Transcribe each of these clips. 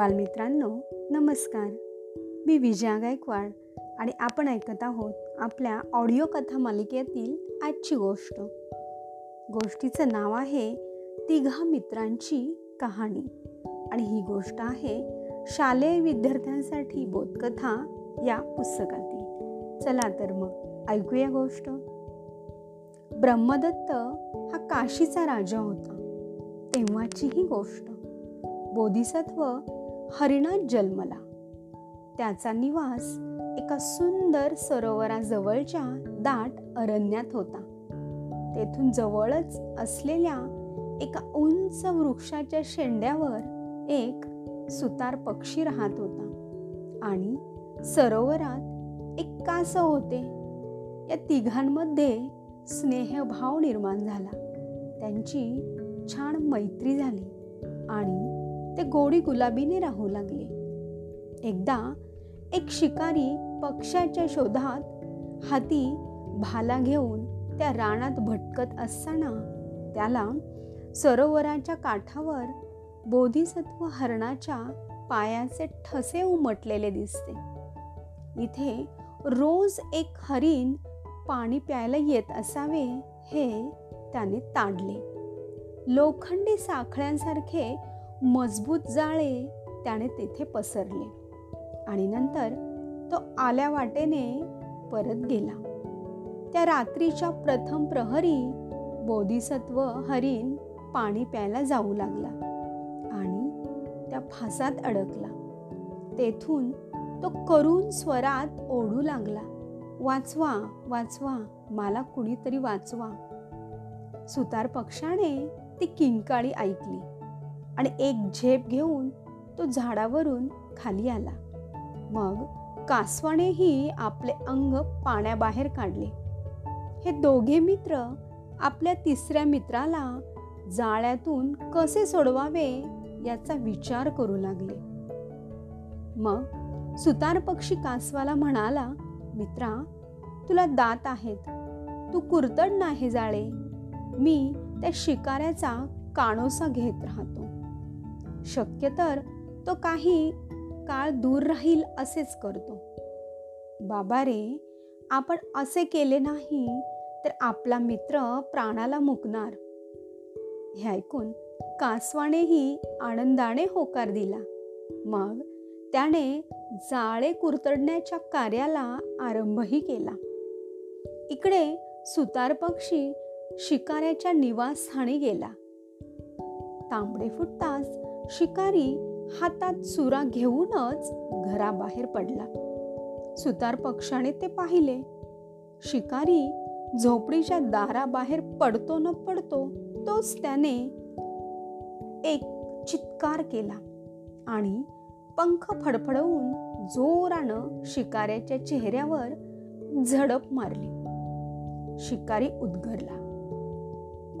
बालमित्रांनो नमस्कार. मी विजया गायकवाड आणि आपण ऐकत आहोत आपल्या ऑडिओ कथा मालिकेतील आजची गोष्ट. गोष्टीचं नाव आहे तिघा मित्रांची कहाणी. आणि ही गोष्ट आहे शालेय विद्यार्थ्यांसाठी बोधकथा या पुस्तकातील. चला तर मग ऐकूया गोष्ट. ब्रह्मदत्त हा काशीचा राजा होता. तेव्हाची ही गोष्ट. बोधिसत्व हरिण जन्मला. त्याचा निवास एका सुंदर सरोवराजवळच्या दाट अरण्यात होता. तेथून जवळच असलेल्या एका उंच वृक्षाच्या शेंड्यावर एक सुतार पक्षी राहत होता आणि सरोवरात एक कास होते. या तिघांमध्ये स्नेहभाव निर्माण झाला. त्यांची छान मैत्री झाली आणि ते गोडी गुलाबीने राहू लागले. एकदा एक शिकारी पक्ष्याच्या शोधात हाती भाला घेऊन त्या रानात भटकत असताना त्याला सरोवराच्या काठावर बोधिसत्व हरणाच्या पायाचे ठसे उमटलेले दिसते. इथे रोज एक हरिण पाणी प्यायला येत असावे हे त्याने ताडले लोखंडी साखळ्यांसारखे मजबूत जाळे त्याने तेथे पसरले. आणि नंतर तो आल्या वाटेने परत गेला. त्या रात्रीच्या प्रथम प्रहरी बोधिसत्व हरिण पाणी प्यायला जाऊ लागला आणि त्या फासात अडकला. तेथून तो करून स्वरात ओढू लागला. वाचवा वाचवा मला कुणीतरी वाचवा. सुतार पक्षाने ती किंकाळी ऐकली. आणि एक झेप घेऊन तो झाडावरून खाली आला. मग कासवानेही आपले अंग पाण्याबाहेर काढले. हे दोघे मित्र आपल्या तिसऱ्या मित्राला जाळ्यातून कसे सोडवावे याचा विचार करू लागले. मग सुतार पक्षी कासवाला म्हणाला मित्रा तुला दात आहेत. तू कुरतड नाही जाळे. मी त्या शिकाऱ्याचा काणोसा घेत राहतो. शक्य तर तो काही काळ दूर राहील असेच करतो. बाबा रे आपण असे केले नाही तर आपला मित्र प्राणाला मुकणार. हे ऐकून कासवानेही आनंदाने होकार दिला. मग त्याने जाळे कुरतडण्याच्या कार्याला आरंभही केला. इकडे सुतार पक्षी शिकाऱ्याच्या निवासस्थानी गेला. तांबडे फुटताच शिकारी हातात सुरा घेऊनच घराबाहेर पडला. सुतार पक्षाने ते पाहिले. शिकारी झोपडीच्या दाराबाहेर पडतो न पडतो तोच त्याने एक चित्कार केला आणि पंख फडफडवून जोरानं शिकाऱ्याच्या चेहऱ्यावर झडप मारली. शिकारी उद्गरला.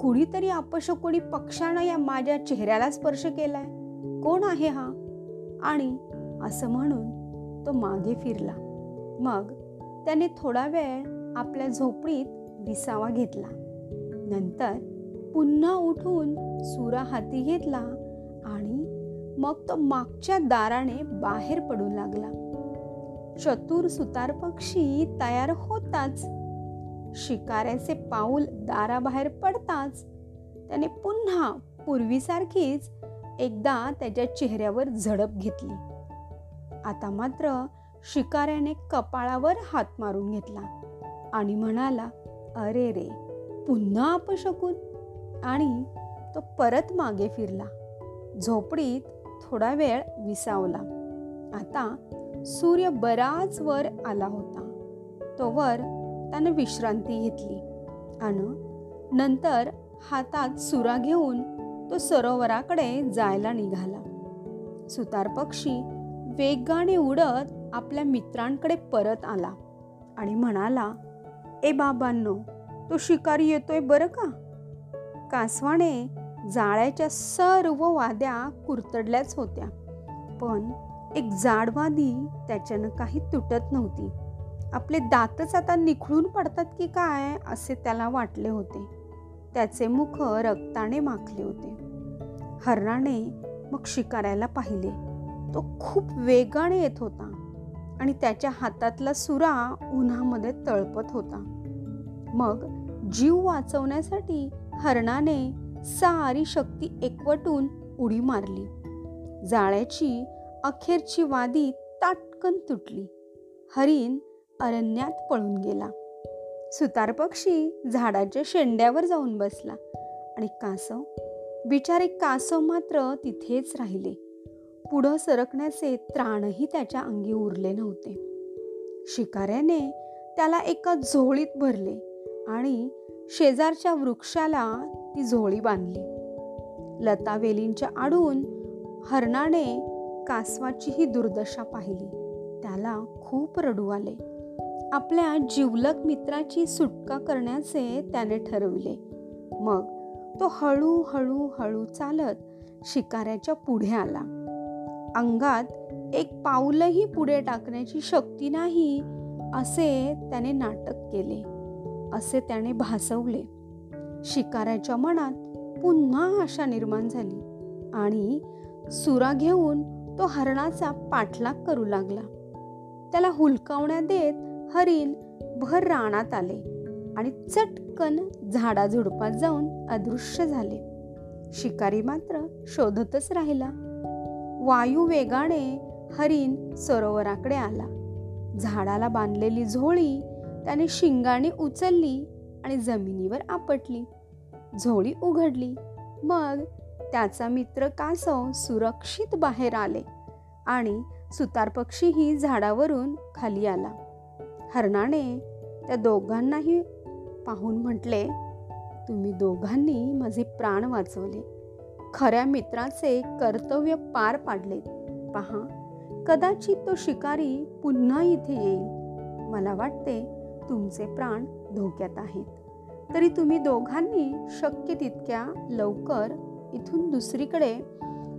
कुणीतरी अपशकोणी पक्षानं या माझ्या चेहऱ्याला स्पर्श केलाय. कोण आहे हा? आणि असं म्हणून तो मागे फिरला. मग त्याने थोडा वेळ आपल्या झोपडीत विसावा घेतला. नंतर पुन्हा उठून सुरा हाती घेतला आणि मग तो मागच्या दाराने बाहेर पडू लागला. चतुर सुतार पक्षी तयार होताच. शिकाऱ्याचे पाऊल दाराबाहेर पडताच त्याने पुन्हा पूर्वीसारखीच एकदा त्याच्या चेहऱ्यावर झडप घेतली. आता मात्र शिकाऱ्याने कपाळावर हात मारून घेतला आणि म्हणाला अरे रे पुन्हा अपशकून? आणि तो परत मागे फिरला. झोपडीत थोडा वेळ विसावला. आता सूर्य बराच वर आला होता. तो वर त्यानं विश्रांती घेतली आणि नंतर हातात सुरा घेऊन तो सरोवराकडे जायला निघाला. सुतार पक्षी वेगाने उडत आपल्या मित्रांकडे परत आला आणि म्हणाला ए बाबांनो तो शिकारी येतोय बरं का? कासवाने जाळ्याच्या सर्व वाद्या कुरतडल्याच होत्या पण एक जाडवादी त्याच्यानं काही तुटत नव्हती. आपले दातच आता निखळून पडतात की काय असे त्याला वाटले होते. त्याचे मुख रक्ताने माखले होते. हरणाने मग शिकाऱ्याला पाहिले. तो खूप वेगाने येत होता आणि त्याच्या हातातला सुरा उन्हामध्ये तळपत होता. मग जीव वाचवण्यासाठी हरणाने सारी शक्ती एकवटून उडी मारली. जाळ्याची अखेरची वादी ताटकन तुटली. हरिण अरण्यात पळून गेला. सुतार पक्षी झाडाच्या शेंड्यावर जाऊन बसला आणि कासव बिचारे कासव मात्र तिथेच राहिले. पुढं सरकण्याचे त्राणही त्याच्या अंगी उरले नव्हते. शिकाऱ्याने त्याला एका झोळीत भरले आणि शेजारच्या वृक्षाला ती झोळी बांधली. लतावेलींच्या आडून हरणाने कासवाची ही दुर्दशा पाहिली. त्याला खूप रडू आले. आपल्या जिवलक मित्राची सुटका करण्याचे त्याने ठरविले. मग तो हळूहळू हळू चालत शिकाऱ्याच्या पुढे आला. अंगात एक पाऊलही पुढे टाकण्याची शक्ती नाही असे त्याने नाटक केले. असे त्याने भासवले. शिकाऱ्याच्या मनात पुन्हा आशा निर्माण झाली आणि सुरा घेऊन तो हरणाचा पाठलाग करू लागला. त्याला हुलकावण्या देत हरिण भर रानात आले आणि चटकन झाडाझुडपात जाऊन अदृश्य झाले. शिकारी मात्र शोधतच राहिला. वायू वेगाने हरिण सरोवराकडे आला. झाडाला बांधलेली झोळी त्याने शिंगाने उचलली आणि जमिनीवर आपटली. झोळी उघडली. मग त्याचा मित्र कासव सुरक्षित बाहेर आले आणि सुतार पक्षीही झाडावरून खाली आला. हरणाने त्या दोघांनाही पाहून म्हटले तुम्ही दोघांनी माझे प्राण वाचवले. खऱ्या मित्राचे कर्तव्य पार पाडले पहा कदाचित तो शिकारी पुन्हा इथे येईल. मला वाटते तुमचे प्राण धोक्यात आहेत. तरी तुम्ही दोघांनी शक्य तितक्या लवकर इथून दुसरीकडे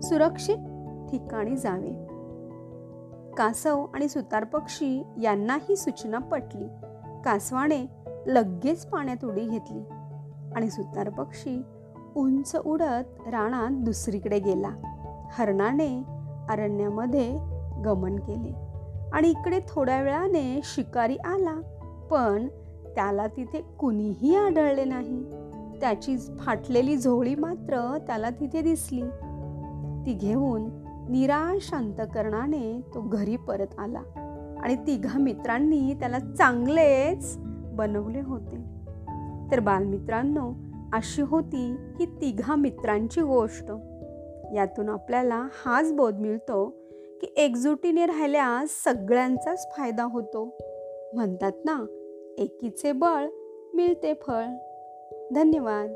सुरक्षित ठिकाणी जावे. कासव आणि सुतार पक्षी यांना ही सूचना पटली. कासवाने लगेच पाण्यात उडी घेतली आणि सुतार पक्षी उंच उडत रानात दुसरीकडे गेला. हरणाने अरण्यामध्ये गमन केले आणि इकडे थोड्या वेळाने शिकारी आला पण त्याला तिथे कुणीही आढळले नाही. त्याची फाटलेली झोळी मात्र त्याला तिथे दिसली. ती घेऊन निराश अंतकरणाने तो घरी परत आला आणि तिघा मित्रांनी त्याला चांगलेच बनवले होते. तर बालमित्रांनो अशी होती ही तिघा मित्रांची गोष्ट. यातून आपल्याला हाच बोध मिळतो की एकजुटीने राहिल्यास सगळ्यांचाच फायदा होतो. म्हणतात ना एकीचे बळ मिळते फळ. धन्यवाद.